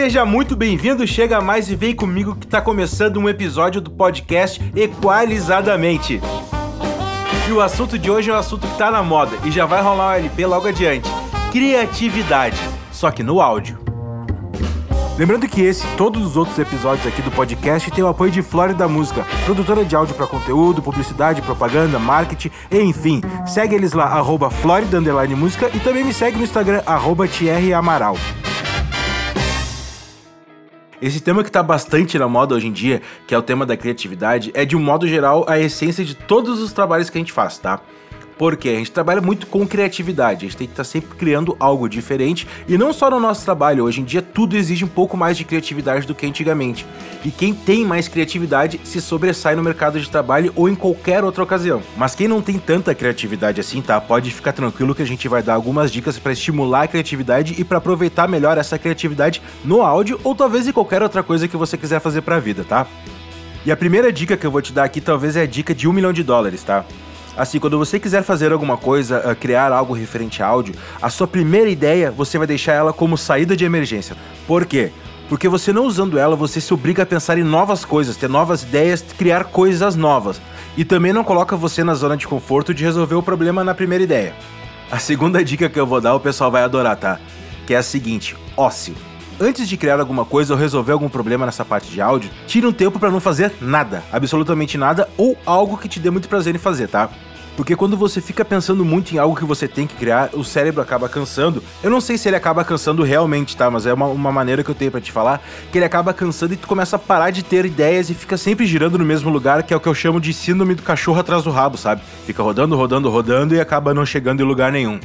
Seja muito bem-vindo, chega mais e vem comigo que tá começando um episódio do podcast Equalizadamente. E o assunto de hoje é um assunto que tá na moda e já vai rolar um LP logo adiante. Criatividade, só que no áudio. Lembrando que esse e todos os outros episódios aqui do podcast têm o apoio de Flórida Música, produtora de áudio para conteúdo, publicidade, propaganda, marketing, enfim. Segue eles lá, arroba Flórida Música e também me segue no Instagram, arroba Thierry Amaral. Esse tema que está bastante na moda hoje em dia, que é o tema da criatividade, é de um modo geral a essência de todos os trabalhos que a gente faz, tá? Porque a gente trabalha muito com criatividade, a gente tem que estar tá sempre criando algo diferente e não só no nosso trabalho, hoje em dia tudo exige um pouco mais de criatividade do que antigamente. E quem tem mais criatividade se sobressai no mercado de trabalho ou em qualquer outra ocasião. Mas quem não tem tanta criatividade assim, tá? Pode ficar tranquilo que a gente vai dar algumas dicas para estimular a criatividade e para aproveitar melhor essa criatividade no áudio ou talvez em qualquer outra coisa que você quiser fazer para a vida, tá? E a primeira dica que eu vou te dar aqui talvez é a dica de um milhão de dólares, tá? Assim, quando você quiser fazer alguma coisa, uh, criar algo referente a áudio, a sua primeira ideia você vai deixar ela como saída de emergência. Por quê? Porque você não usando ela, você se obriga a pensar em novas coisas, ter novas ideias, criar coisas novas. E também não coloca você na zona de conforto de resolver o problema na primeira ideia. A segunda dica que eu vou dar, o pessoal vai adorar, tá? Que é a seguinte: ócio. Antes de criar alguma coisa ou resolver algum problema nessa parte de áudio, tire um tempo para não fazer nada, absolutamente nada, ou algo que te dê muito prazer em fazer, tá? Porque quando você fica pensando muito em algo que você tem que criar, o cérebro acaba cansando. Eu não sei se ele acaba cansando realmente, tá? Mas é uma, uma maneira que eu tenho para te falar, que ele acaba cansando e tu começa a parar de ter ideias e fica sempre girando no mesmo lugar, que é o que eu chamo de síndrome do cachorro atrás do rabo, sabe? Fica rodando, rodando, rodando e acaba não chegando em lugar nenhum.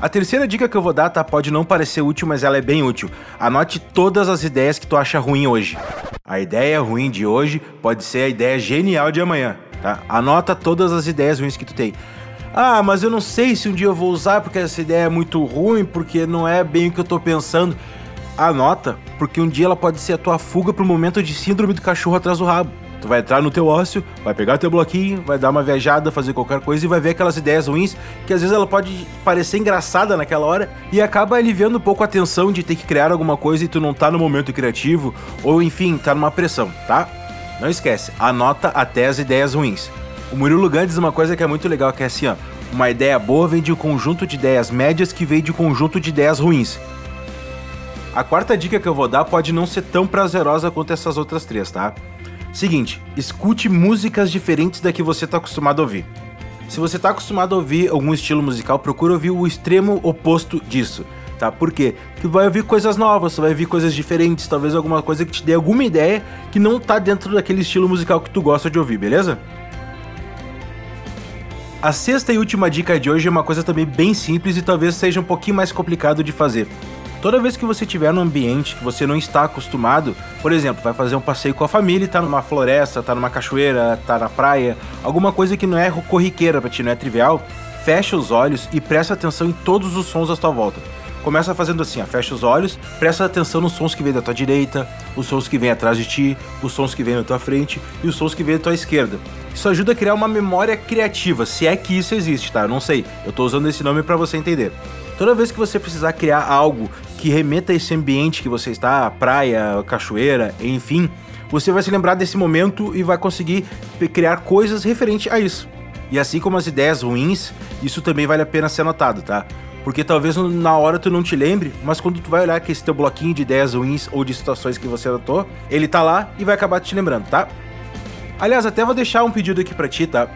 A terceira dica que eu vou dar, tá? Pode não parecer útil, mas ela é bem útil. Anote todas as ideias que tu acha ruim hoje. A ideia ruim de hoje pode ser a ideia genial de amanhã. Tá? Anota todas as ideias ruins que tu tem. Ah, mas eu não sei se um dia eu vou usar porque essa ideia é muito ruim, porque não é bem o que eu tô pensando. Anota, porque um dia ela pode ser a tua fuga pro momento de síndrome do cachorro atrás do rabo. Tu vai entrar no teu ócio, vai pegar teu bloquinho, vai dar uma viajada, fazer qualquer coisa e vai ver aquelas ideias ruins que às vezes ela pode parecer engraçada naquela hora e acaba aliviando um pouco a tensão de ter que criar alguma coisa e tu não tá no momento criativo ou enfim, tá numa pressão, tá? Não esquece, anota até as ideias ruins. O Murilo Gant diz uma coisa que é muito legal, que é assim, ó. Uma ideia boa vem de um conjunto de ideias médias que vem de um conjunto de ideias ruins. A quarta dica que eu vou dar pode não ser tão prazerosa quanto essas outras três, tá? Seguinte, escute músicas diferentes da que você está acostumado a ouvir. Se você está acostumado a ouvir algum estilo musical, procura ouvir o extremo oposto disso tá? Por quê? Porque vai ouvir coisas novas, você vai ouvir coisas diferentes, talvez alguma coisa que te dê alguma ideia que não tá dentro daquele estilo musical que tu gosta de ouvir, beleza? A sexta e última dica de hoje é uma coisa também bem simples e talvez seja um pouquinho mais complicado de fazer. Toda vez que você estiver num ambiente que você não está acostumado, por exemplo, vai fazer um passeio com a família e tá numa floresta, tá numa cachoeira, tá na praia, alguma coisa que não é corriqueira para ti, não é trivial, fecha os olhos e presta atenção em todos os sons à tua volta. Começa fazendo assim, ó, fecha os olhos, presta atenção nos sons que vêm da tua direita, os sons que vêm atrás de ti, os sons que vêm na tua frente e os sons que vêm da tua esquerda. Isso ajuda a criar uma memória criativa, se é que isso existe, tá? Eu não sei. Eu tô usando esse nome para você entender. Toda vez que você precisar criar algo que remeta a esse ambiente que você está, praia, cachoeira, enfim, você vai se lembrar desse momento e vai conseguir criar coisas referente a isso. E assim como as ideias ruins, isso também vale a pena ser anotado, tá? Porque talvez na hora tu não te lembre, mas quando tu vai olhar que esse teu bloquinho de ideias ruins ou de situações que você anotou, ele tá lá e vai acabar te lembrando, tá? Aliás, até vou deixar um pedido aqui para ti, tá?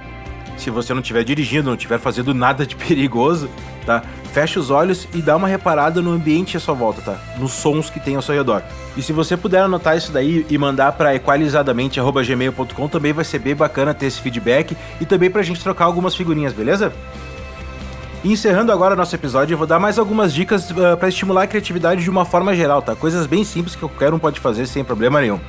Se você não estiver dirigindo, não estiver fazendo nada de perigoso, tá? Fecha os olhos e dá uma reparada no ambiente à sua volta, tá? Nos sons que tem ao seu redor. E se você puder anotar isso daí e mandar para equalizadamente@gmail.com, também vai ser bem bacana ter esse feedback e também pra gente trocar algumas figurinhas, beleza? Encerrando agora nosso episódio, eu vou dar mais algumas dicas uh, ah, para estimular a criatividade de uma forma geral, tá? Coisas bem simples que qualquer um pode fazer sem problema nenhum.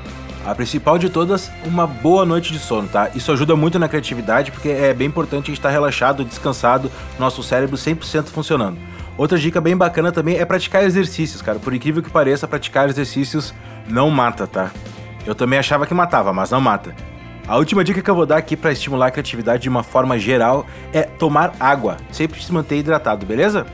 A principal de todas, uma boa noite de sono, tá? Isso ajuda muito na criatividade porque é bem importante a gente estar relaxado, descansado, nosso cérebro 100% funcionando. Outra dica bem bacana também é praticar exercícios, cara. Por incrível que pareça, praticar exercícios não mata, tá? Eu também achava que matava, mas não mata. A última dica que eu vou dar aqui para estimular a criatividade de uma forma geral é tomar água. Sempre se manter hidratado, beleza?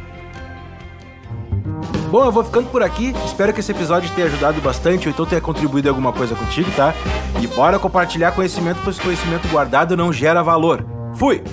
Bom, eu vou ficando por aqui. Espero que esse episódio tenha ajudado bastante ou então tenha contribuído em alguma coisa contigo, tá? E bora compartilhar conhecimento, pois conhecimento guardado não gera valor. Fui!